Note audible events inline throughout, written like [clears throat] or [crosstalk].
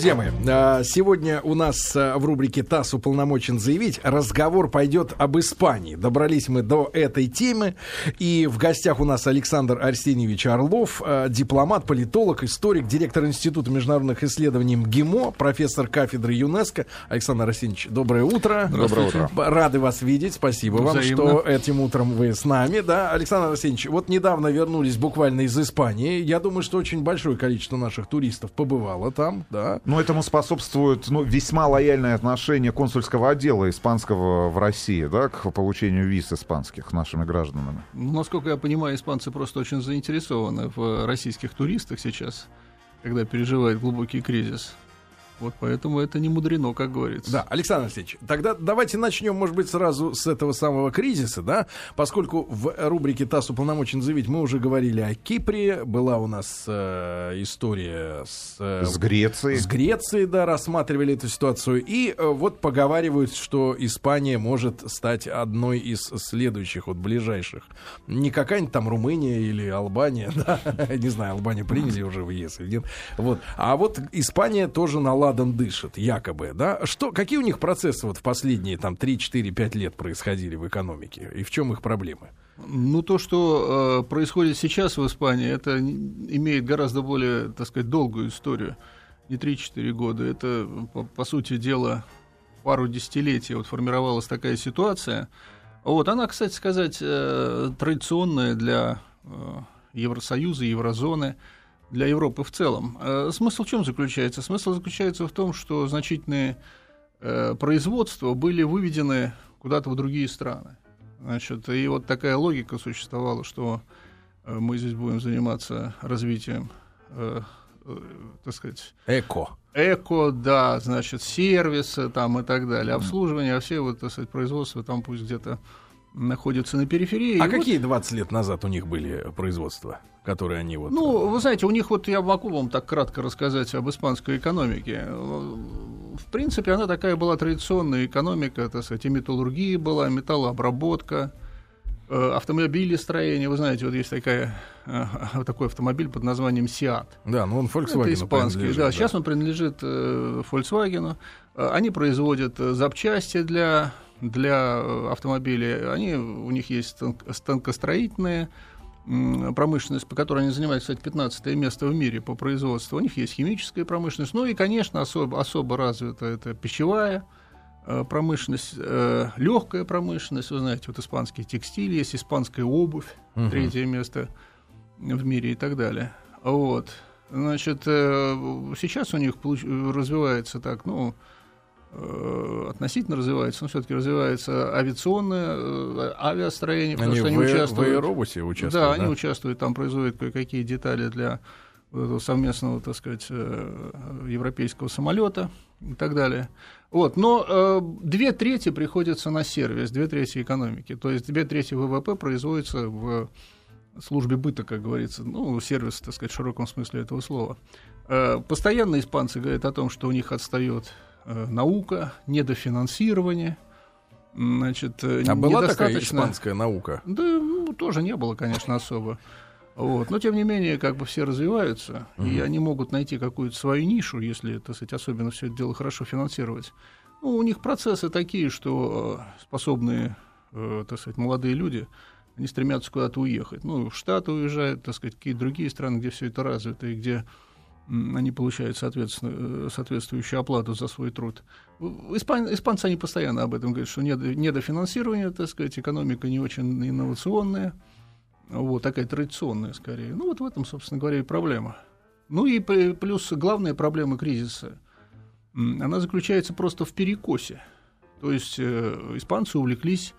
Друзья мои, а, сегодня у нас а, в рубрике «ТАСС уполномочен заявить» разговор пойдет об Испании. Добрались мы до этой темы, и в гостях у нас Александр Арсеньевич Орлов, а, дипломат, политолог, историк, директор Института международных исследований МГИМО, профессор кафедры ЮНЕСКО. Александр Арсеньевич, доброе утро. Доброе утро. Рады вас видеть, спасибо вам, что этим утром вы с нами. Да, Александр Арсеньевич, вот недавно вернулись буквально из Испании. Я думаю, что очень большое количество наших туристов побывало там, да. Ну, этому способствует ну, весьма лояльное отношение консульского отдела испанского в России, да, к получению виз испанских нашими гражданами. Насколько я понимаю, испанцы просто очень заинтересованы в российских туристах сейчас, когда переживает глубокий кризис. Вот поэтому это не мудрено, как говорится. Да, Александр Алексеевич, тогда давайте начнем, может быть, сразу с этого самого кризиса, да, поскольку в рубрике ТАСС уполномочен заявить мы уже говорили о Кипре, была у нас э, история с... Э, с Грецией. С Грецией, да, рассматривали эту ситуацию, и э, вот поговаривают, что Испания может стать одной из следующих, вот ближайших. Не какая-нибудь там Румыния или Албания, [laughs] да, не знаю, Албания приняли уже в ЕС или нет, вот, а вот Испания тоже наладила ладом дышит, якобы, да? Что, какие у них процессы вот в последние там 3-4-5 лет происходили в экономике? И в чем их проблемы? Ну, то, что э, происходит сейчас в Испании, это имеет гораздо более, так сказать, долгую историю. Не 3-4 года. Это, по, по сути дела, пару десятилетий вот формировалась такая ситуация. Вот, она, кстати сказать, э, традиционная для э, Евросоюза, Еврозоны – для Европы в целом. Э, смысл в чем заключается? Смысл заключается в том, что значительные э, производства были выведены куда-то в другие страны. Значит, и вот такая логика существовала, что э, мы здесь будем заниматься развитием, э, э, так сказать... Эко. Эко, да, значит, сервисы там и так далее, обслуживание, а все вот, так сказать, производства там пусть где-то находятся на периферии. А какие вот... 20 лет назад у них были производства? которые они вот... Ну, вы знаете, у них вот я могу вам так кратко рассказать об испанской экономике. В принципе, она такая была традиционная экономика, так сказать, и металлургия была, металлообработка, э, автомобилестроение. Вы знаете, вот есть такая, э, [laughs] такой автомобиль под названием Сиат. Да, но ну, он Volkswagen. Это испанский, да, да. Сейчас он принадлежит э, Volkswagen. Они производят запчасти для для автомобилей. Они, у них есть станкостроительные промышленность, по которой они занимают, кстати, 15 место в мире по производству. У них есть химическая промышленность, ну и, конечно, особо, особо развита это пищевая э, промышленность, э, легкая промышленность, вы знаете, вот испанский текстиль, есть испанская обувь, угу. третье место в мире и так далее. Вот. Значит, э, сейчас у них развивается так, ну, Э, относительно развивается, но все-таки развивается авиационное э, авиастроение, потому они что они в, участвуют. В аэробусе участвуют. Да, да, они участвуют, там производят кое-какие детали для совместного, так сказать, э, европейского самолета и так далее. Вот, но э, две трети приходится на сервис, две трети экономики. То есть две трети ВВП производится в службе быта, как говорится, ну, сервис, так сказать, в широком смысле этого слова. Э, постоянно испанцы говорят о том, что у них отстает Э, наука, недофинансирование. Значит, э, а была такая испанская наука? Да, ну, тоже не было, конечно, особо. Вот. Но, тем не менее, как бы все развиваются, угу. и они могут найти какую-то свою нишу, если, так сказать, особенно все это дело хорошо финансировать. Ну, у них процессы такие, что э, способные, так сказать, молодые люди, они стремятся куда-то уехать. Ну, в Штаты уезжают, так сказать, какие-то другие страны, где все это развито, и где они получают соответственно, э, соответствующую оплату за свой труд. Испан, испанцы, они постоянно об этом говорят, что недофинансирование, так сказать, экономика не очень инновационная, вот такая традиционная скорее. Ну вот в этом, собственно говоря, и проблема. Ну и плюс главная проблема кризиса, она заключается просто в перекосе. То есть э, испанцы увлеклись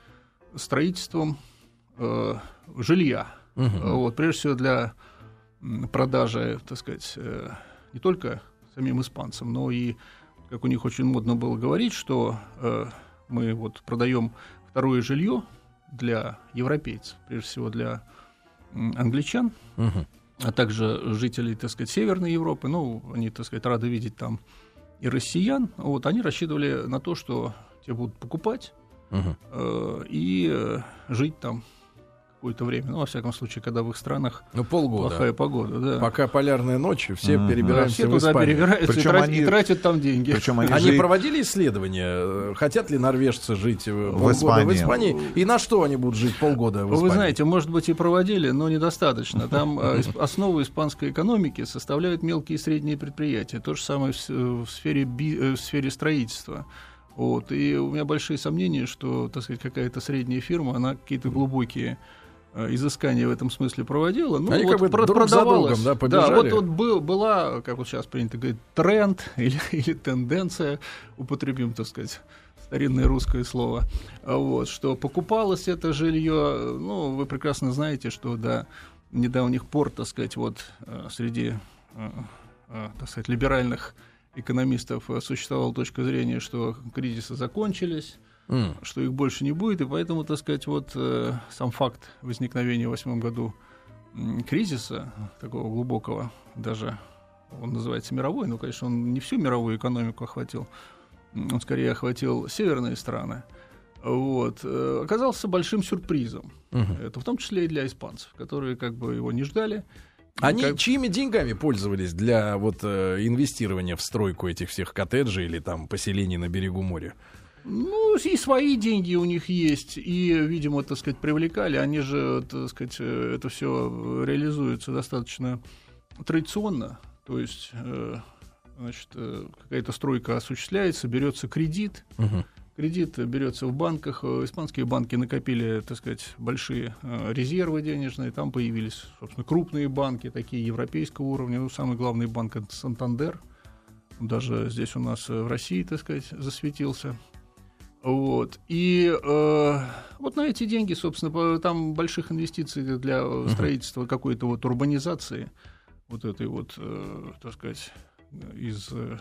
строительством э, жилья. Угу. Вот, прежде всего для продажи, так сказать, э, не только самим испанцам, но и, как у них очень модно было говорить, что э, мы вот продаем второе жилье для европейцев, прежде всего для англичан, угу. а также жителей, так сказать, Северной Европы. Ну, они, так сказать, рады видеть там и россиян. Вот они рассчитывали на то, что те будут покупать угу. э, и жить там какое-то время. Ну, во всяком случае, когда в их странах Ну, полгода. плохая погода. Да. Пока полярная ночь, все. Да, перебираемся все в туда Испанию. перебираются и, Причем тратят, они- и тратят там деньги. Причем они, Они же- проводили исследования, э, хотят ли норвежцы жить э, полгода в Испании. Испании, и на что они будут жить полгода в Испании? Вы знаете, может быть, и проводили, но недостаточно. Там э, [laughs] основу испанской экономики составляют мелкие и средние предприятия. То же самое в, в сфере, би- в сфере строительства. Вот. И у меня большие сомнения, что, так сказать, какая-то средняя фирма, она какие-то глубокие изыскания в этом смысле проводила. Ну, Они вот как бы про- друг за продавалось. другом, да, Да, вот, вот был, была, как вот сейчас принято говорить, тренд [laughs] или, или тенденция, употребим, так сказать, старинное русское слово, А вот, что покупалось это жилье, ну, вы прекрасно знаете, что до недавних пор, так сказать, вот э, среди, э, э, так сказать, либеральных экономистов э, существовала точка зрения, что кризисы закончились, М. что их больше не будет, и поэтому, так сказать, вот э, сам факт возникновения в восьмом году кризиса, такого глубокого, даже он называется мировой, но, конечно, он не всю мировую экономику охватил, он скорее охватил северные страны, вот, э, оказался большим сюрпризом. Мгм. Это в том числе и для испанцев, которые как бы его не ждали. Они Как- чьими деньгами пользовались для вот э, инвестирования в стройку этих всех коттеджей или там поселений на берегу моря? Ну, и свои деньги у них есть, и, видимо, так сказать, привлекали. Они же, так сказать, это все реализуется достаточно традиционно. То есть, э, значит, э, какая-то стройка осуществляется, берется кредит, Мгм. Кредит берется в банках. Испанские банки накопили, так сказать, большие э, резервы денежные. Там появились, собственно, крупные банки, такие европейского уровня. Ну, самый главный банк это Сантандер. Даже здесь у нас в России, так сказать, засветился. Вот. И э, вот на эти деньги, собственно, там больших инвестиций для строительства какой-то вот урбанизации, вот этой вот, э, так сказать, из э,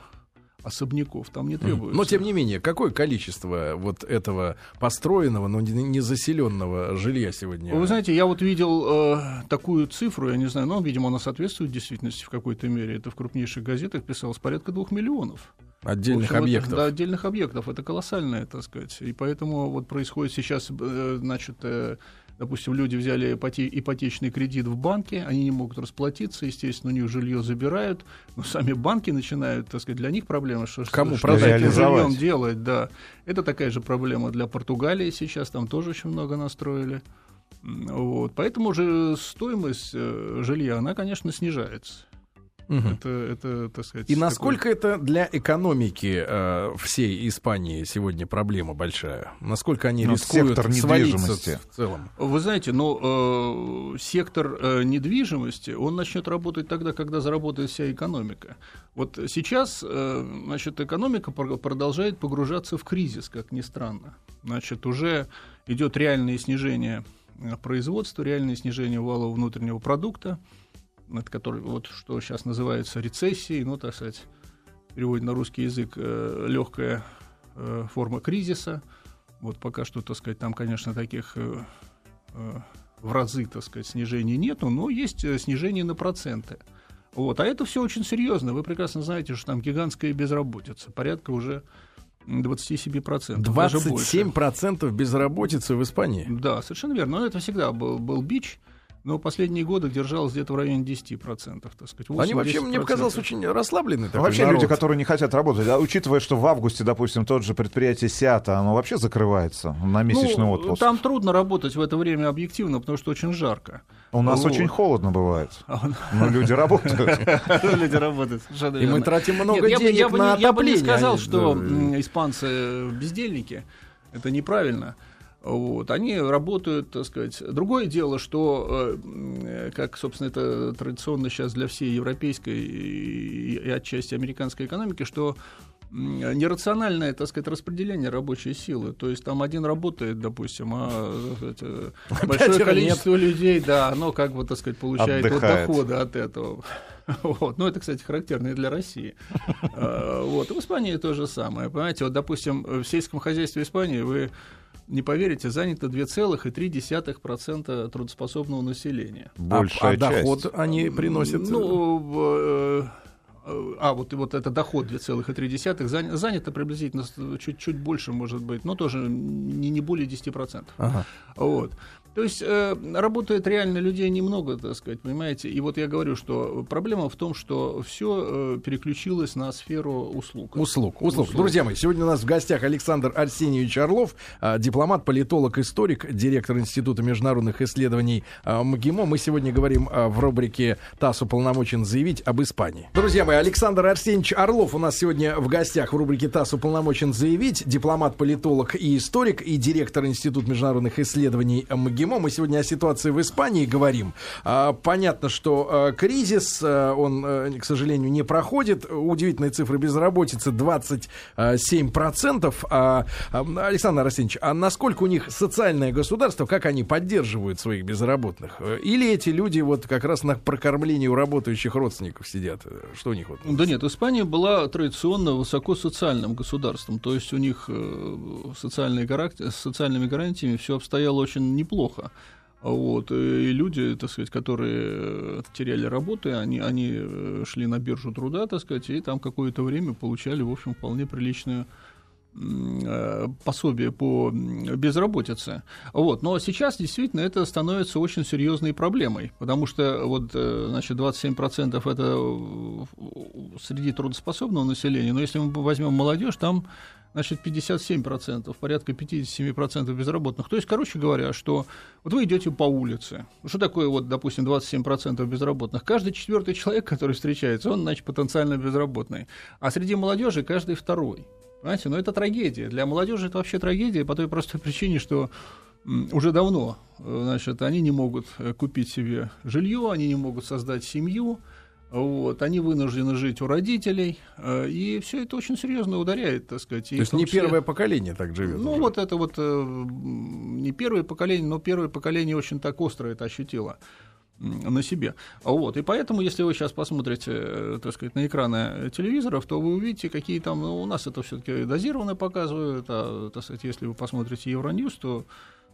особняков там не требуется. Но тем не менее, какое количество вот этого построенного, но не, не заселенного жилья сегодня? Вы знаете, я вот видел э, такую цифру, я не знаю, но, видимо, она соответствует действительности в какой-то мере. Это в крупнейших газетах писалось порядка двух миллионов. Отдельных общем, это- объектов. да, отдельных объектов. Это колоссальное, так сказать. И поэтому вот происходит сейчас, э, значит, э, допустим, люди взяли ипоте- ипотечный кредит в банке, они не могут расплатиться, естественно, у них жилье забирают, но сами банки начинают, так сказать, для них проблема, что, Кому что продать? жильем делать, да. Это такая же проблема для Португалии сейчас, там тоже очень много настроили. Вот. Поэтому же стоимость э, жилья, она, конечно, снижается. Мгм. Это, это, так сказать... И такой- насколько это для экономики э, всей Испании сегодня проблема большая? Насколько они Ну, рискуют сектор недвижимости. в целом? Вы знаете, ну, э, сектор э, недвижимости, он начнет работать тогда, когда заработает вся экономика. Вот сейчас, э, значит, экономика пр- продолжает погружаться в кризис, как ни странно. Значит, уже идет реальное снижение э, производства, реальное снижение валового внутреннего продукта, это который, вот, что сейчас называется рецессией, ну, так сказать, переводит на русский язык, легкая форма кризиса. Вот пока что, так сказать, там, конечно, таких э, э, в разы, так сказать, снижений нету, но есть э, снижение на проценты. Вот. А это все очень серьезно. Вы прекрасно знаете, что там гигантская безработица, порядка уже м, 27%. даже больше. 27% безработицы в Испании. Да, совершенно верно. Но это всегда был, был бич. Но последние годы держалось где-то в районе 10%, так сказать. Они вообще, 8-10%. мне показалось, очень расслаблены. такой Вообще народ. люди, которые не хотят работать, а учитывая, что в августе, допустим, тот же предприятие Сиата, оно вообще закрывается на месячный ну, отпуск. Там трудно работать в это время объективно, потому что очень жарко. У нас вот. очень холодно бывает, [laughs] А но люди работают. [laughs] Люди работают. И мы тратим много денег на не- я бы не отопление. сказал, что испанцы бездельники. Это неправильно. Вот. Они работают, так сказать. Другое дело, что, э, как, собственно, это традиционно сейчас для всей европейской и, отчасти американской экономики, что нерациональное, так сказать, распределение рабочей силы. То есть там один работает, допустим, а сказать, э, [laughs] большое количество людей, да, оно как бы, так сказать, получает Отдыхает. доходы от этого. [laughs] Вот. Ну, это, кстати, характерно и для России. [laughs] А, Вот. И в Испании то же самое. Понимаете, вот, допустим, в сельском хозяйстве Испании вы не поверите, занято 2,3% трудоспособного населения. Большая а, а часть. доход они приносят? Ну, э, а, вот, вот это доход 2,3, заня- занято приблизительно чуть-чуть больше, может быть, но тоже не, не более 10%. Ага. Вот. То есть э, работает реально людей немного, так сказать, понимаете. И вот я говорю, что проблема в том, что все э, переключилось на сферу услуг. Услуг, услуг. Друзья мои, сегодня у нас в гостях Александр Арсеньевич Орлов, э, дипломат, политолог, историк, директор Института международных исследований э, МГИМО. Мы сегодня говорим э, в рубрике «ТАСС уполномочен заявить об Испании». Друзья мои, Александр Арсеньевич Орлов у нас сегодня в гостях в рубрике «ТАСС уполномочен заявить», дипломат, политолог и историк, и директор Института международных исследований МГИМО. Гимо. Мы сегодня о ситуации в Испании говорим. А, понятно, что а, кризис, а, он, к сожалению, не проходит. Удивительные цифры безработицы 27%. А, а, Александр Арсеньевич, а насколько у них социальное государство, как они поддерживают своих безработных? Или эти люди вот как раз на прокормлении у работающих родственников сидят? Что у них вот? Да нет, Испания была традиционно высоко социальным государством. То есть у них э, социальные гаранти... с социальными гарантиями все обстояло очень неплохо плохо. Вот, и люди, так сказать, которые теряли работы, они, они э, шли на биржу труда, так сказать, и там какое-то время получали, в общем, вполне приличную э, пособие по безработице. Вот. Но сейчас действительно это становится очень серьезной проблемой, потому что вот, э, значит, 27% это среди трудоспособного населения, но если мы возьмем молодежь, там значит, 57%, порядка 57% безработных. То есть, короче говоря, что вот вы идете по улице. Что такое, вот, допустим, 27% безработных? Каждый четвертый человек, который встречается, он, значит, потенциально безработный. А среди молодежи каждый второй. Понимаете, но это трагедия. Для молодежи это вообще трагедия по той простой причине, что уже давно значит, они не могут э, купить себе жилье, они не могут создать семью, вот, они вынуждены жить у родителей, э, и все это очень серьезно ударяет, так сказать. То есть не числе... первое поколение так живет? Ну, уже. вот это вот э, не первое поколение, но первое поколение очень так остро это ощутило на себе. Вот. И поэтому, если вы сейчас посмотрите, э, так сказать, на экраны телевизоров, то вы увидите, какие там, ну, у нас это все-таки дозированно показывают, а, так сказать, если вы посмотрите Евроньюз, то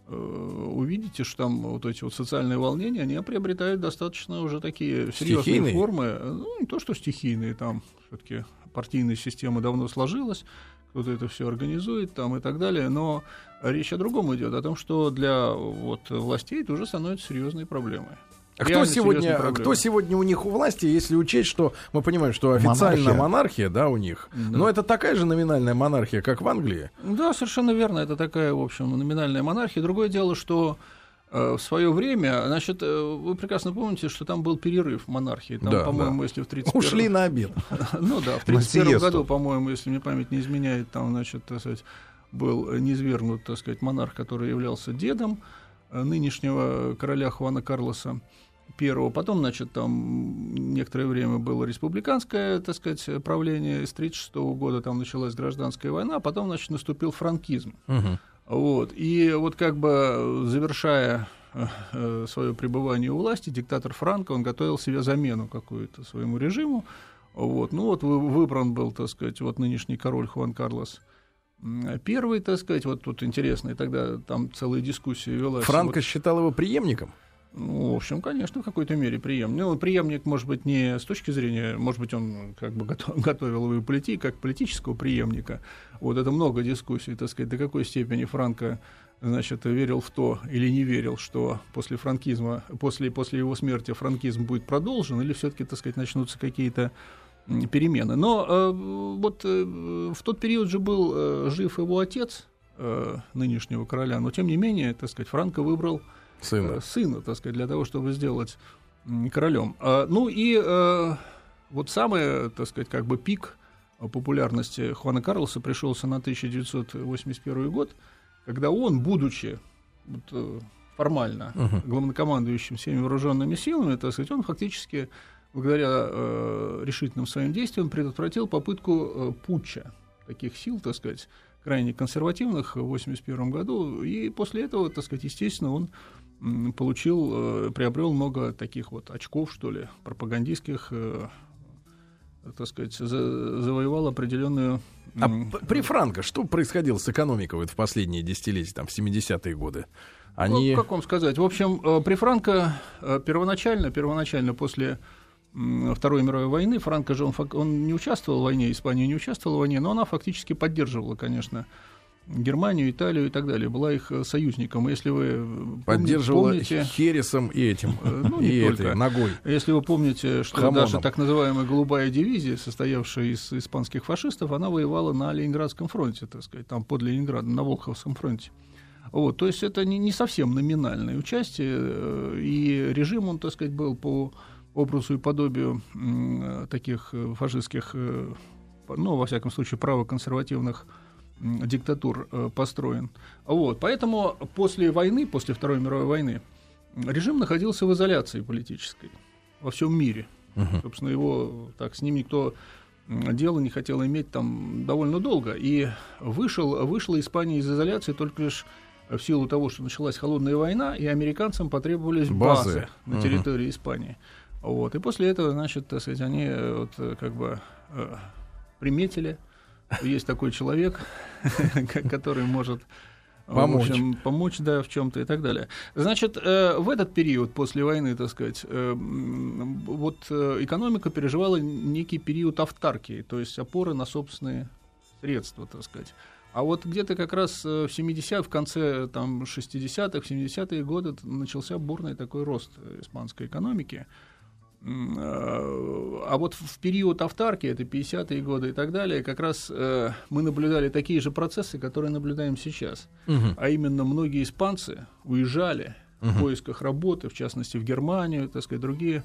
увидите, что там вот эти вот социальные волнения, они приобретают достаточно уже такие серьезные стихийные. формы. Ну, не то, что стихийные, там все-таки партийная система давно сложилась, кто-то это все организует там и так далее, но речь о другом идет, о том, что для вот, властей это уже становится серьезной проблемой. А кто сегодня, кто сегодня у них у власти, если учесть, что мы понимаем, что официально монархия, монархия да, у них, да. но это такая же номинальная монархия, как в Англии? Да, совершенно верно, это такая, в общем, номинальная монархия. Другое дело, что э, в свое время, значит, э, вы прекрасно помните, что там был перерыв монархии. Там, да, по-моему, да. если в 31 Ушли на обед. [laughs] ну да, в 31 году, по-моему, если мне память не изменяет, там, значит, так сказать, был низвергнут, так сказать, монарх, который являлся дедом э, нынешнего короля Хуана Карлоса первого. Потом, значит, там некоторое время было республиканское, так сказать, правление. С 1936 года там началась гражданская война, а потом, значит, наступил франкизм. Угу. Вот. И вот как бы завершая э, свое пребывание у власти, диктатор Франко, он готовил себе замену какую-то своему режиму. Вот. Ну вот выбран был, так сказать, вот нынешний король Хуан Карлос Первый, так сказать, вот тут интересно, и тогда там целая дискуссия велась. Франко вот. считал его преемником? Ну, в общем, конечно, в какой-то мере преемник. Ну, преемник, может быть, не с точки зрения, может быть, он как бы готов, [laughs] готовил его полити, как политического преемника. Вот это много дискуссий, так сказать, до какой степени Франко значит, верил в то или не верил, что после франкизма, после, после его смерти франкизм будет продолжен, или все-таки, так сказать, начнутся какие-то перемены. Но э, вот э, в тот период же был э, жив его отец, э, нынешнего короля, но тем не менее, так сказать, Франко выбрал сына. Э, сына, так сказать, для того, чтобы сделать королем. А, ну и э, вот самый, так сказать, как бы пик популярности Хуана Карлоса пришелся на 1981 год, когда он, будучи вот, э, формально uh-huh. главнокомандующим всеми вооруженными силами, так сказать, он фактически благодаря э, решительным своим действиям предотвратил попытку э, путча таких сил, так сказать, крайне консервативных в 1981 году, и после этого, так сказать, естественно, он получил, э, приобрел много таких вот очков, что ли, пропагандистских, э, так сказать, завоевал определенную... А при Франко что происходило с экономикой вот в последние десятилетия, там, в 70-е годы? Они... Ну, как вам сказать? В общем, э, при Франко первоначально, первоначально после Второй мировой войны Франко же он, он не участвовал в войне, Испания не участвовала в войне, но она фактически поддерживала, конечно, Германию, Италию и так далее, была их э, союзником. Если вы э, поддерживала помните, Хересом и этим, [laughs] э, ну, не и только. этой ногой. Если вы помните, что Хамоном. даже так называемая голубая дивизия, состоявшая из испанских фашистов, она воевала на Ленинградском фронте, так сказать, там под Ленинградом, на Волховском фронте. Вот, то есть это не, не совсем номинальное участие, и режим, он, так сказать, был по образу и подобию таких фашистских, ну, во всяком случае, правоконсервативных диктатур э, построен. Вот, поэтому после войны, после Второй мировой войны, режим находился в изоляции политической во всем мире. Uh-huh. Собственно, его так с ним никто дело не хотел иметь там довольно долго. И вышел, вышла Испания из изоляции только лишь в силу того, что началась холодная война, и американцам потребовались базы, базы на территории uh-huh. Испании. Вот. И после этого, значит, так сказать, они э, вот, э, как бы э, приметили есть такой человек, [laughs] который может помочь. В общем, помочь, да, в чем-то и так далее. Значит, э, в этот период после войны, так сказать, э, вот э, экономика переживала некий период автаркии, то есть опоры на собственные средства, так сказать. А вот где-то как раз в 70 в конце там, 60-х, 70-е годы начался бурный такой рост испанской экономики. Э, а вот в период автарки, это 50-е годы и так далее, как раз э, мы наблюдали такие же процессы, которые наблюдаем сейчас. Угу. А именно многие испанцы уезжали угу. в поисках работы, в частности в Германию, так сказать, другие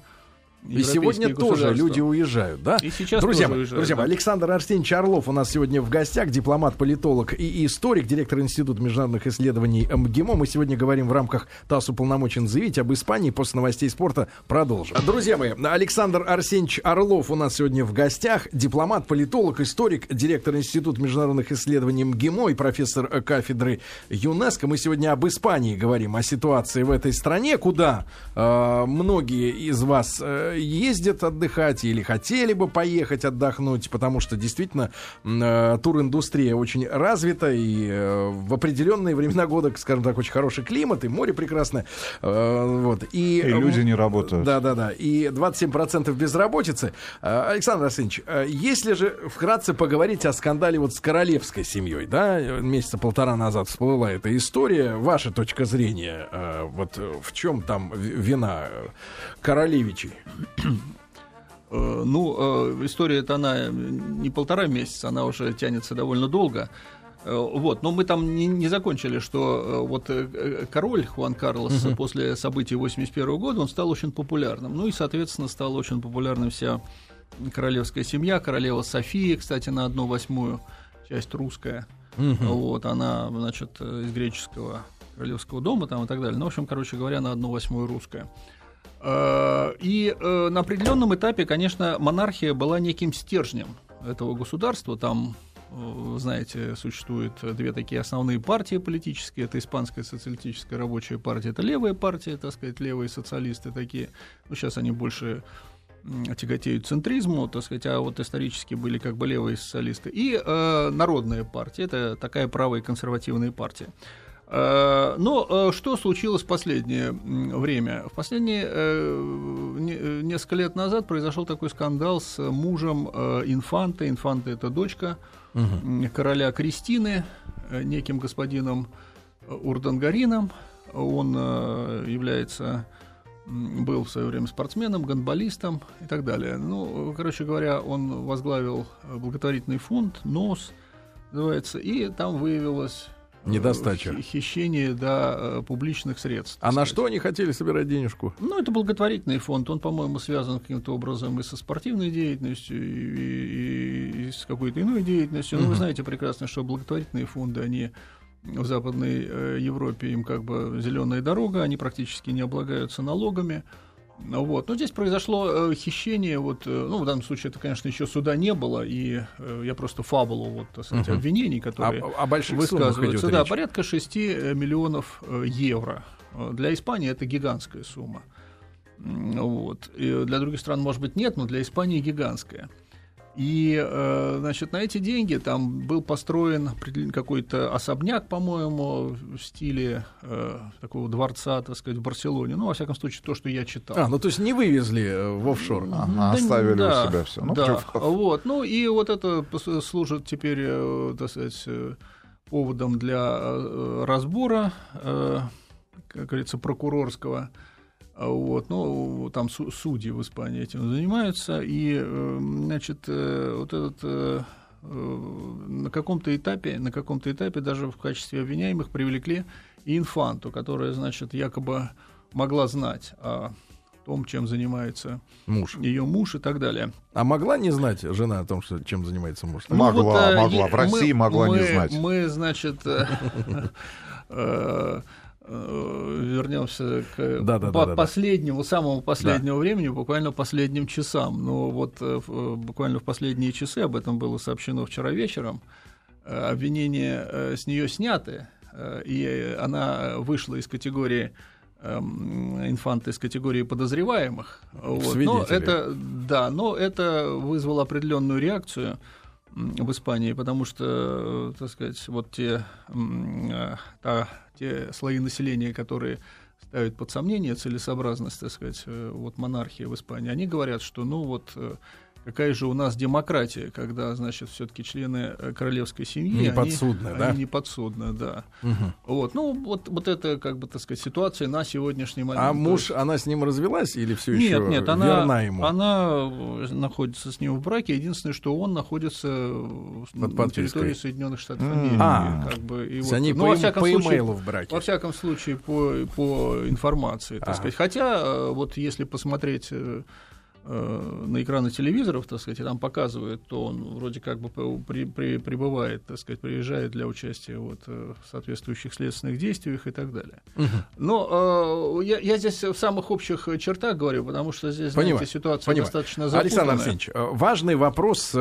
и сегодня тоже люди уезжают, да? И сейчас друзья тоже уезжают, друзья да. Александр Арсеньевич Орлов у нас сегодня в гостях, дипломат, политолог и историк, директор Института международных исследований МГИМО. Мы сегодня говорим в рамках ТАСС уполномочен заявить об Испании. После новостей спорта продолжим. Друзья мои, Александр Арсеньевич Орлов у нас сегодня в гостях, дипломат, политолог, историк, директор Института международных исследований МГИМО и профессор кафедры ЮНЕСКО. Мы сегодня об Испании говорим, о ситуации в этой стране, куда э, многие из вас э, ездят отдыхать или хотели бы поехать отдохнуть, потому что действительно э, туриндустрия очень развита и э, в определенные времена года, скажем так, очень хороший климат и море прекрасное. Э, вот. И, и люди не работают. Да, да, да. И 27% безработицы. Александр Арсеньевич, э, если же вкратце поговорить о скандале вот с королевской семьей, да, месяца полтора назад всплыла эта история, ваша точка зрения, вот в чем там вина королевичей? Э, ну, э, история эта она не полтора месяца, она уже тянется довольно долго. Э, вот, но мы там не, не закончили, что вот король Хуан Карлос угу. после событий 81 года он стал очень популярным. Ну и, соответственно, стала очень популярным вся королевская семья. Королева София, кстати, на одну восьмую часть русская. Угу. Вот, она, значит, из греческого королевского дома там и так далее. Ну, в общем, короче говоря, на одну восьмую русская. Э, и э, на определенном этапе, конечно, монархия была неким стержнем этого государства. Там, э, знаете, существуют две такие основные партии политические. Это Испанская социалистическая рабочая партия, это левая партия, так сказать, левые социалисты такие. Ну, сейчас они больше тяготеют центризму, так сказать, а вот исторически были как бы левые социалисты. И э, Народная партия, это такая правая консервативная партия. Э, но э, что случилось в последнее время? В последние э, несколько лет назад произошел такой скандал с мужем Инфанты. Инфанта это дочка угу. короля Кристины, неким господином Урдангарином. Он является был в свое время спортсменом, гандболистом и так далее. Ну, короче говоря, он возглавил благотворительный фонд НОС, называется, и там выявилось Недостача. Хищение, да, э, публичных средств. А на что они хотели собирать денежку? Ну, это благотворительный фонд. Он, по-моему, связан каким-то образом и со спортивной деятельностью, и, и, и с какой-то иной деятельностью. Но ну, вы знаете прекрасно, что благотворительные фонды, они в Западной э, Европе, им как бы зеленая дорога, они практически не облагаются налогами. Вот. Но здесь произошло э, хищение, вот, э, ну, в данном случае это, конечно, еще суда не было, и э, я просто фабулу вот, так сказать, uh-huh. обвинений, которые о, о больших высказываются. Да, речь. порядка 6 э, миллионов э, евро. Для Испании это гигантская сумма. Вот. И для других стран, может быть, нет, но для Испании гигантская. И, э, значит, на эти деньги там был построен какой-то особняк, по-моему, в стиле э, такого дворца, так сказать, в Барселоне. Ну, во всяком случае, то, что я читал. А, ну то есть не вывезли э, в офшор. Ага, да, оставили да, у себя все. Ну, да, вот. Ну и вот это служит теперь, так сказать, поводом для разбора, как говорится, прокурорского. Вот, ну, там судьи в Испании этим занимаются, и, значит, вот этот на каком-то этапе, на каком-то этапе даже в качестве обвиняемых привлекли и инфанту, которая, значит, якобы могла знать о том, чем занимается муж. ее муж и так далее. А могла не знать жена о том, что, чем занимается муж? Ну, могла, вот, э, могла. В России мы, могла мы, не знать. Мы, значит, [laughs] э, э, вернемся к да, да, по да, последнему, самому последнему да. времени, буквально последним часам. Но вот буквально в последние часы, об этом было сообщено вчера вечером, обвинения с нее сняты, и она вышла из категории Эм, инфанта из категории подозреваемых. Вот. Но это, да, но это вызвало определенную реакцию в Испании, потому что, так сказать, вот те, э, та, те слои населения, которые ставят под сомнение целесообразность, так сказать, э, вот монархии в Испании, они говорят, что, ну вот, э, какая же у нас демократия, когда, значит, все-таки члены э, королевской семьи... Не подсудны, да? Они не подсудны, да. Угу. Вот, ну, вот, вот это, как бы, так сказать, ситуация на сегодняшний момент. А муж, она с ним развелась или все еще нет, нет, она, верна ему? она находится с ним в браке, единственное, что он находится Под на территории Соединенных Штатов Америки. А, как бы, и вот, они ну, по, во всяком по случае, в браке. Во всяком случае, по, по информации, так ага. сказать. Хотя, э, вот если посмотреть э, Э, на экраны телевизоров, так сказать, и там показывают, то он вроде как бы при, при, прибывает, так сказать, приезжает для участия вот, э, в соответствующих следственных действиях и так далее. Угу. Но э, я, я здесь в самых общих чертах говорю, потому что здесь, Понимаю. знаете, ситуация Понимаю. достаточно запутанная. Александр Арсеньевич, э, важный вопрос,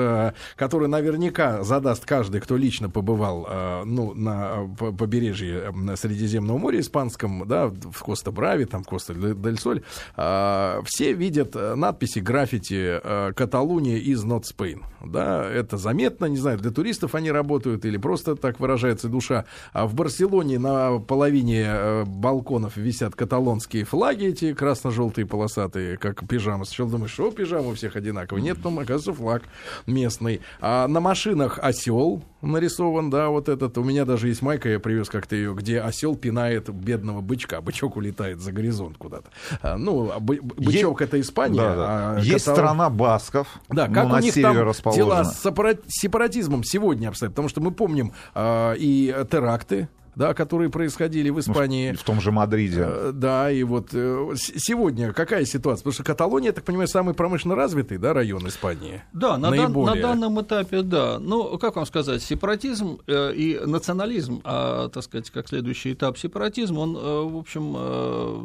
который наверняка задаст каждый, кто лично побывал ну, на побережье Средиземного моря испанском, да, в Коста-Брави, там Коста-дель-Соль, все видят надпись надписи, граффити э, «Каталуния из not Spain». Да, это заметно, не знаю, для туристов они работают или просто так выражается душа. А в Барселоне на половине э, балконов висят каталонские флаги, эти красно-желтые полосатые, как пижамы. Сначала думаешь, что пижамы у всех одинаковые. Нет, там, оказывается, флаг местный. А на машинах осел нарисован, да, вот этот. У меня даже есть майка, я привез как-то ее, где осел пинает бедного бычка. Бычок улетает за горизонт куда-то. А, ну, а бычок это Испания, да, да. А, Есть Катал... страна басков, да, как у них там дела с сепаратизмом сегодня обстоят? Потому что мы помним э, и теракты, да, которые происходили в Испании. Ну, в, в том же Мадриде. Э, да, и вот э, сегодня какая ситуация? Потому что Каталония, я так понимаю, самый промышленно развитый да, район Испании. Да, на, дан, на данном этапе, да. Ну, как вам сказать, сепаратизм э, и национализм, а, так сказать, как следующий этап сепаратизм, он, э, в общем, э,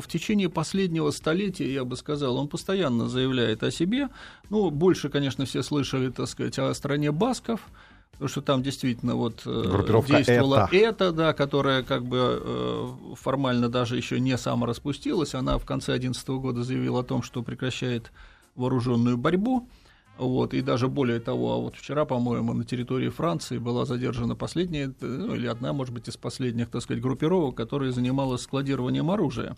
в течение последнего столетия, я бы сказал, он постоянно заявляет о себе. Ну, больше, конечно, все слышали, так сказать, о стране басков, потому что там действительно вот э, действовала это. это, да, которая как бы э, формально даже еще не самораспустилась. Она в конце 2011 года заявила о том, что прекращает вооруженную борьбу. Вот, и даже более того, а вот вчера, по-моему, на территории Франции была задержана последняя, ну, или одна, может быть, из последних, так сказать, группировок, которая занималась складированием оружия.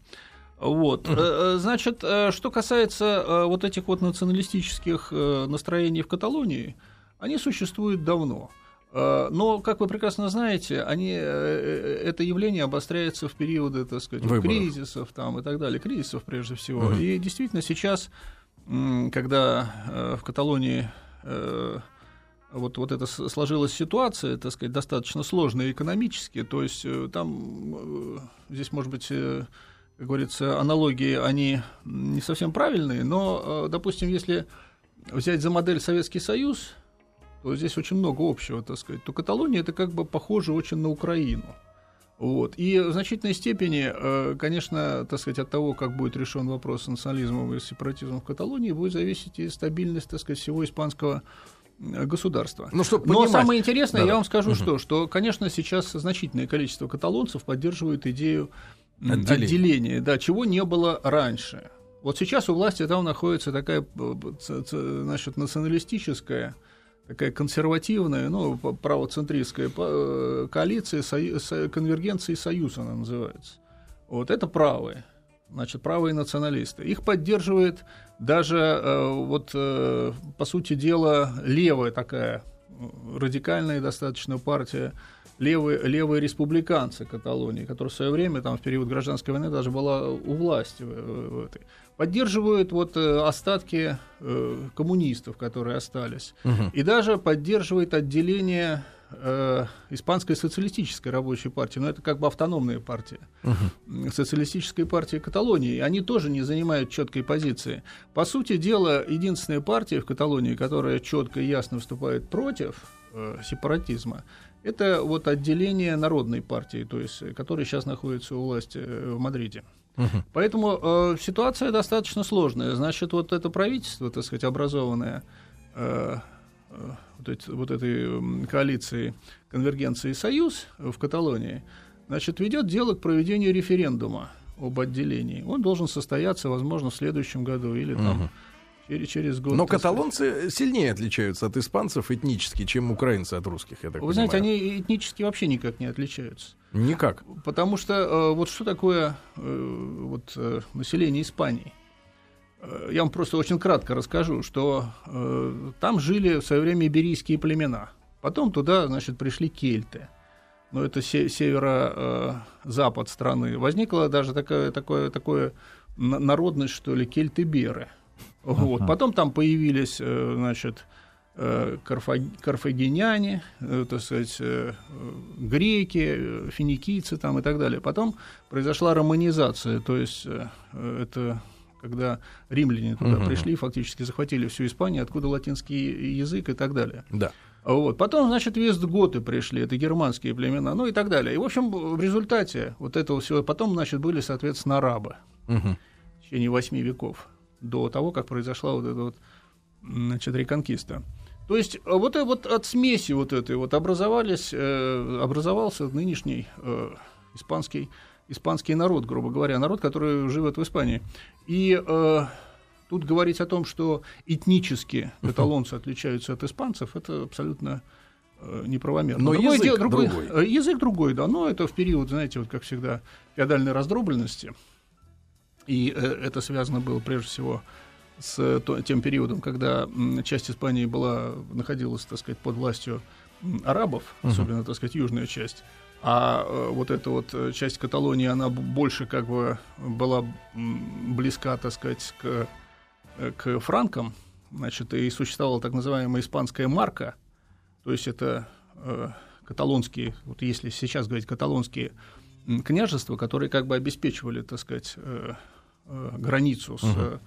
Вот. Uh-huh. Значит, что касается вот этих вот националистических настроений в Каталонии, они существуют давно. Э, но, как вы прекрасно знаете, они, э, э, это явление обостряется в периоды, так сказать, Выборов. кризисов там, и так далее, кризисов прежде всего. Угу. И действительно сейчас, когда в Каталонии вот, вот эта сложилась ситуация, так сказать, достаточно сложная экономически, то есть там здесь, может быть, как говорится, аналогии, они не совсем правильные, но, допустим, если взять за модель Советский Союз, здесь очень много общего, так сказать, то Каталония это как бы похоже очень на Украину. Вот. И в значительной степени, э, конечно, так сказать, от того, как будет решен вопрос с национализмом и сепаратизмом в Каталонии, будет зависеть и стабильность, так сказать, всего испанского э, государства. Ну, чтобы Но самое интересное, да, я вам скажу, угу. что, что, конечно, сейчас значительное количество каталонцев поддерживает идею отделения, отделения да, чего не было раньше. Вот сейчас у власти там находится такая э, значит, националистическая такая консервативная, ну, правоцентристская э, коалиция, сою, конвергенции союз она называется. Вот это правые, значит, правые националисты. Их поддерживает даже, э, вот, э, по сути дела, левая такая радикальная достаточно партия, левые, левые республиканцы Каталонии, которая в свое время, там, в период гражданской войны, даже была у власти в, этой. Поддерживают вот э, остатки э, коммунистов, которые остались. Мгм. И даже поддерживает отделение э, Испанской социалистической рабочей партии, но это как бы автономная партия. М, Социалистической партии Каталонии. Они тоже не занимают четкой позиции. По сути дела, единственная партия в Каталонии, которая четко и ясно выступает против э, сепаратизма, это вот отделение Народной партии, то есть, э, которая сейчас находится у власти э, в Мадриде. Мгм. Поэтому э, ситуация достаточно сложная. Значит, вот это правительство, так сказать, образованное э, э, вот, эти- вот этой коалиции конвергенции и союз в Каталонии, значит, ведет дело к проведению референдума об отделении. Он должен состояться, возможно, в следующем году или там Мгм. Через, через год. Но так сказать. каталонцы сильнее отличаются от испанцев этнически, чем украинцы от русских, я так Вы знаете, понимаю. они этнически вообще никак не отличаются. Никак. Потому что э, вот что такое э, вот, э, население Испании? Я вам просто очень кратко расскажу, что э, там жили в свое время иберийские племена. Потом туда, значит, пришли кельты. Но это се- северо-запад страны. Возникла даже такое, такое на- народность, что ли, кельты-беры. Вот. Потом там появились, э, значит, э, карфа- карфагеняне, э, так сказать, греки, финикийцы там и так далее. Потом произошла романизация, то есть это когда римляне туда Мгм. пришли, фактически захватили всю Испанию, откуда латинский язык и так далее. Да. Вот. Потом, значит, вестготы пришли, это германские племена, ну и так далее. И, в общем, в результате вот этого всего, потом, значит, были, соответственно, арабы Мгм. в течение восьми веков, до того, как произошла вот эта вот, значит, реконкиста. То есть э, вот, вот от смеси вот этой вот образовались, э, образовался нынешний э, испанский, испанский народ, грубо говоря, народ, который живет в Испании. И э, тут говорить о том, что этнически каталонцы отличаются от испанцев, это абсолютно э, неправомерно. Но Другое язык другой- другой. э, Язык другой, да, но это в период, знаете, вот как всегда, феодальной раздробленности. И э, это связано было прежде всего с э, тем периодом, когда часть Испании была, находилась, так сказать, под властью арабов, Мгм. особенно, так сказать, южная часть. А э, вот эта вот часть Каталонии, она больше как бы была близка, так сказать, к, к франкам, значит, и существовала так называемая испанская марка, то есть это э, каталонские, вот если сейчас говорить каталонские княжества, которые как бы обеспечивали, так сказать, э, границу с, э,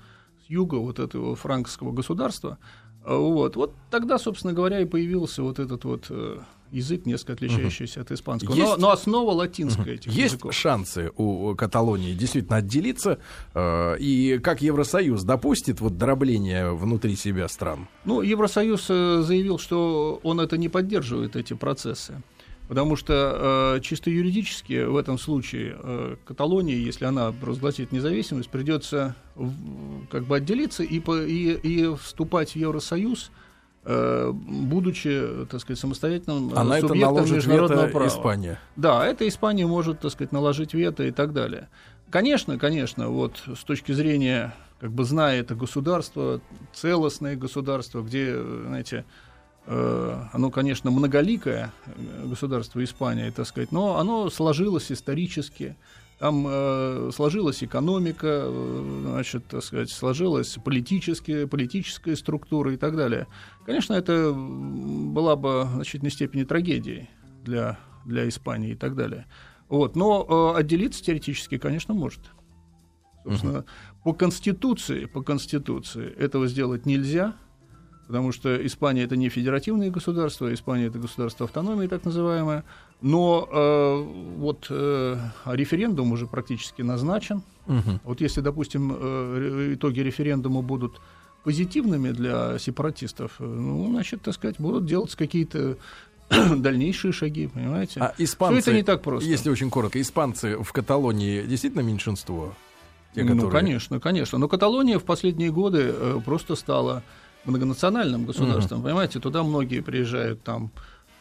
с юга вот этого франкского государства. Э, Вот. вот тогда, собственно говоря, и появился вот этот вот э, язык, несколько отличающийся от испанского. Но, Есть- но основа латинская этих Есть языков. шансы у Каталонии действительно отделиться, э, и как Евросоюз допустит вот дробление внутри себя стран? Ну, Евросоюз э, заявил, что он это не поддерживает, эти процессы. Потому что э, чисто юридически в этом случае э, Каталонии, если она разгласит независимость, придется в- как бы отделиться и, по- и, и вступать в Евросоюз, э, будучи, так сказать, самостоятельным э, А на это субъектом наложит международного вето права. Испания. Да, это Испания может, так сказать, наложить вето и так далее. Конечно, конечно, вот с точки зрения, как бы зная это государство, целостное государство, где, э, знаете, оно, конечно, многоликое э, государство Испания, так сказать, но оно сложилось исторически. Там э, сложилась экономика, э, значит, так сказать, сложилась политическая, политическая структура и так далее. Конечно, это была бы в значительной степени трагедией для, для Испании и так далее. Вот. Но э, отделиться теоретически, конечно, может. Собственно, по Конституции, по Конституции этого сделать нельзя, потому что Испания это не федеративное государство, Испания это государство автономии, так называемое. Но э, вот э, референдум уже практически назначен. Мгм. Вот если, допустим, э, итоги референдума будут позитивными для сепаратистов, э, ну, значит, так сказать, будут делаться какие-то [clears throat] дальнейшие шаги, понимаете? А испанцы, Всё это не так просто. если очень коротко, испанцы в Каталонии действительно меньшинство? Те, Ну, которые- конечно, конечно. Но Каталония в последние годы э, просто стала многонациональным государством. Понимаете, туда многие приезжают там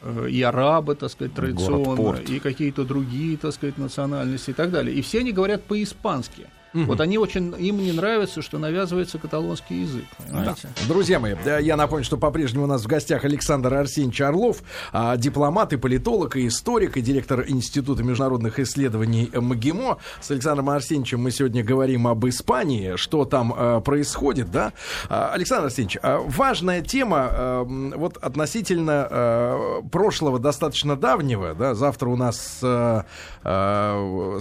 э, и арабы, так сказать, традиционно, и какие-то другие, так сказать, национальности и так далее. И все они говорят по-испански. Вот они очень, им не нравится, что навязывается каталонский язык. Понимаете? Да. Друзья мои, я напомню, что по-прежнему у нас в гостях Александр Арсеньевич Орлов, а, дипломат и политолог, и историк, и директор Института международных исследований МГИМО. С Александром Арсеньевичем мы сегодня говорим об Испании, что там э, происходит, да? А, Александр Арсеньевич, а, важная тема вот относительно прошлого достаточно давнего, да, завтра у нас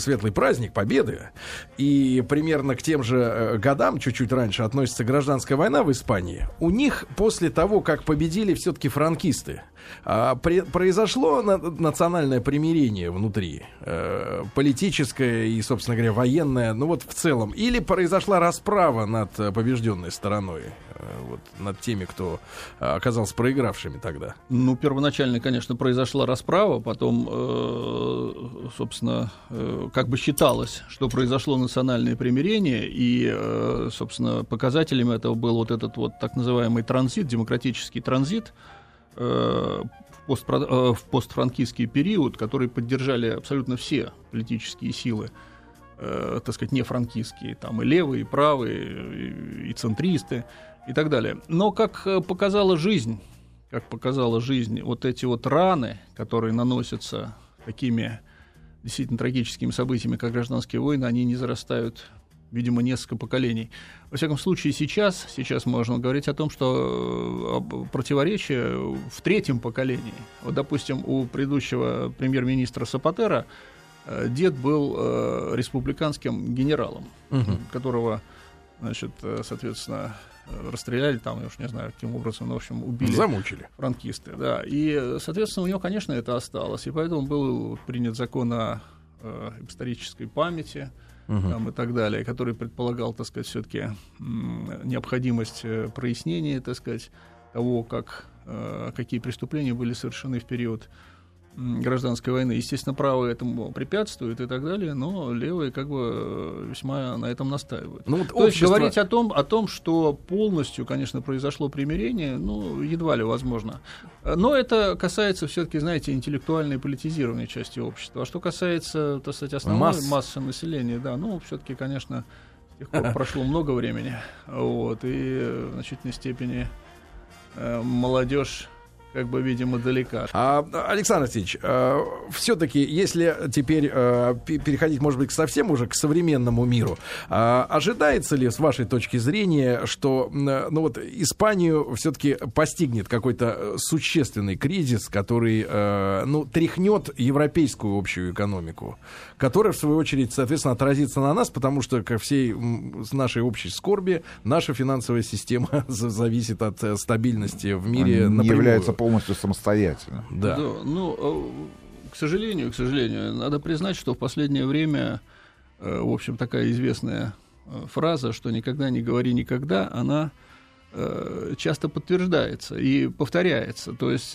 светлый праздник Победы, и примерно к тем же э, годам, чуть-чуть раньше, относится гражданская война в Испании. У них после того, как победили все-таки франкисты, а, при, произошло на, национальное примирение внутри, э, политическое и, собственно говоря, военное, ну вот в целом, или произошла расправа над побежденной стороной, э, вот над теми, кто оказался проигравшими тогда? Ну, первоначально, конечно, произошла расправа, потом, э, собственно, э, как бы считалось, что произошло национальное примирение, и, э, собственно, показателем этого был вот этот вот так называемый транзит, демократический транзит, Э, в, постпро... Э, в постфранкистский период, который поддержали абсолютно все политические силы, э, так сказать, не франкистские, там и левые, и правые, и, центристы, и так далее. Но как э, показала жизнь, как показала жизнь, вот эти вот раны, которые наносятся такими действительно трагическими событиями, как гражданские войны, они не зарастают видимо, несколько поколений. Во всяком случае, сейчас, сейчас можно говорить о том, что э, противоречие в третьем поколении. Вот, допустим, у предыдущего премьер-министра Сапатера э, дед был э, республиканским генералом, угу. которого, значит, соответственно, расстреляли там, я уж не знаю, каким образом, но, в общем, убили. Замучили. Франкисты, да. И, соответственно, у него, конечно, это осталось. И поэтому был принят закон о э, исторической памяти, угу. там, и так далее, который предполагал, так сказать, все-таки необходимость э, прояснения, так сказать, того, как, э, какие преступления были совершены в период гражданской войны. Естественно, правые этому препятствуют и так далее, но левые как бы э, весьма на этом настаивают. Ну, вот То общество... есть говорить о том, о том, что полностью, конечно, произошло примирение, ну, едва ли возможно. Но это касается все-таки, знаете, интеллектуальной политизированной части общества. А что касается, так сказать, основной Масс. массы населения, да, ну, все-таки, конечно, с тех пор [laughs] прошло много времени, вот, и в значительной степени э, молодежь как бы, видимо, далека. А, Александр Алексеевич, а, все-таки, если теперь а, переходить, может быть, совсем уже к современному миру, а, ожидается ли, с вашей точки зрения, что, ну вот, Испанию все-таки постигнет какой-то существенный кризис, который, а, ну, тряхнет европейскую общую экономику, которая, в свою очередь, соответственно, отразится на нас, потому что, ко всей нашей общей скорби, наша финансовая система [laughs] зависит от э, стабильности в мире. Не является полностью самостоятельно. Да. да. Ну, э, к сожалению, к сожалению, надо признать, что в последнее время, э, в общем, такая известная э, фраза, что никогда не говори никогда, она часто подтверждается и повторяется. То есть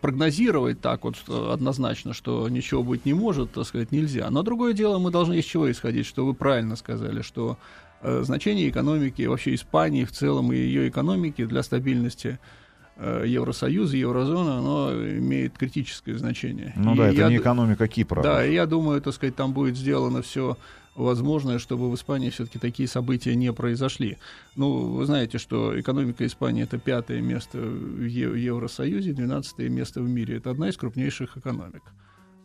прогнозировать так вот однозначно, что ничего быть не может, так сказать, нельзя. Но другое дело, мы должны из чего исходить, что вы правильно сказали, что значение экономики, вообще Испании в целом и ее экономики для стабильности Э, Евросоюза, еврозоны, оно имеет критическое значение. Ну и да, это я, не экономика Кипра. Да, я думаю, так сказать, там будет сделано все возможное, чтобы в Испании все-таки такие события не произошли. Ну, вы знаете, что экономика Испании это пятое место в Евросоюзе, двенадцатое место в мире. Это одна из крупнейших экономик.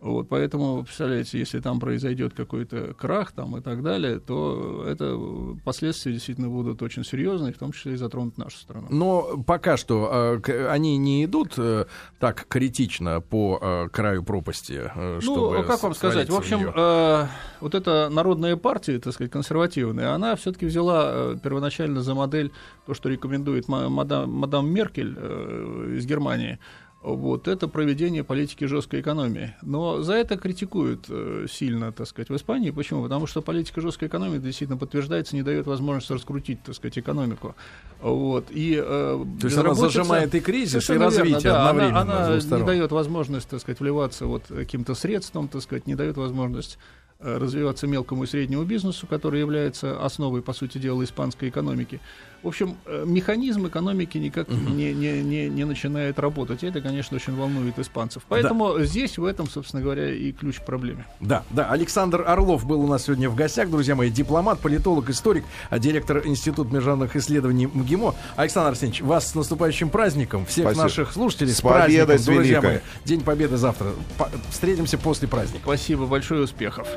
Вот, поэтому, представляете, если там произойдет какой-то крах там, и так далее, то это последствия действительно будут очень серьезные, в том числе и затронут нашу страну. Но пока что э, они не идут э, так критично по э, краю пропасти, э, чтобы Ну, как вам сказать, в общем, э, вот эта народная партия, так сказать, консервативная, она все-таки взяла э, первоначально за модель то, что рекомендует мадам, мадам Меркель э, из Германии, вот это проведение политики жесткой экономии. Но за это критикуют э, сильно, так сказать, в Испании. Почему? Потому что политика жесткой экономии действительно подтверждается, не дает возможности раскрутить, так сказать, экономику. Вот. И, э, То есть она зажимает и кризис, и развитие да, одновременно. Она, она не дает возможность, так сказать, вливаться вот каким-то средством, так сказать, не дает возможность э, развиваться мелкому и среднему бизнесу, который является основой, по сути дела, испанской экономики. В общем, э, механизм экономики никак не, не, не, не начинает работать. И это, конечно, очень волнует испанцев. Поэтому да. здесь, в этом, собственно говоря, и ключ к проблеме. Да, да. Александр Орлов был у нас сегодня в гостях, друзья мои. Дипломат, политолог, историк, а директор Института международных исследований МГИМО. Александр Арсеньевич, вас с наступающим праздником. Всех Спасибо. наших слушателей с, с праздником, друзья мои. День Победы завтра. По- встретимся после праздника. Спасибо, большое успехов.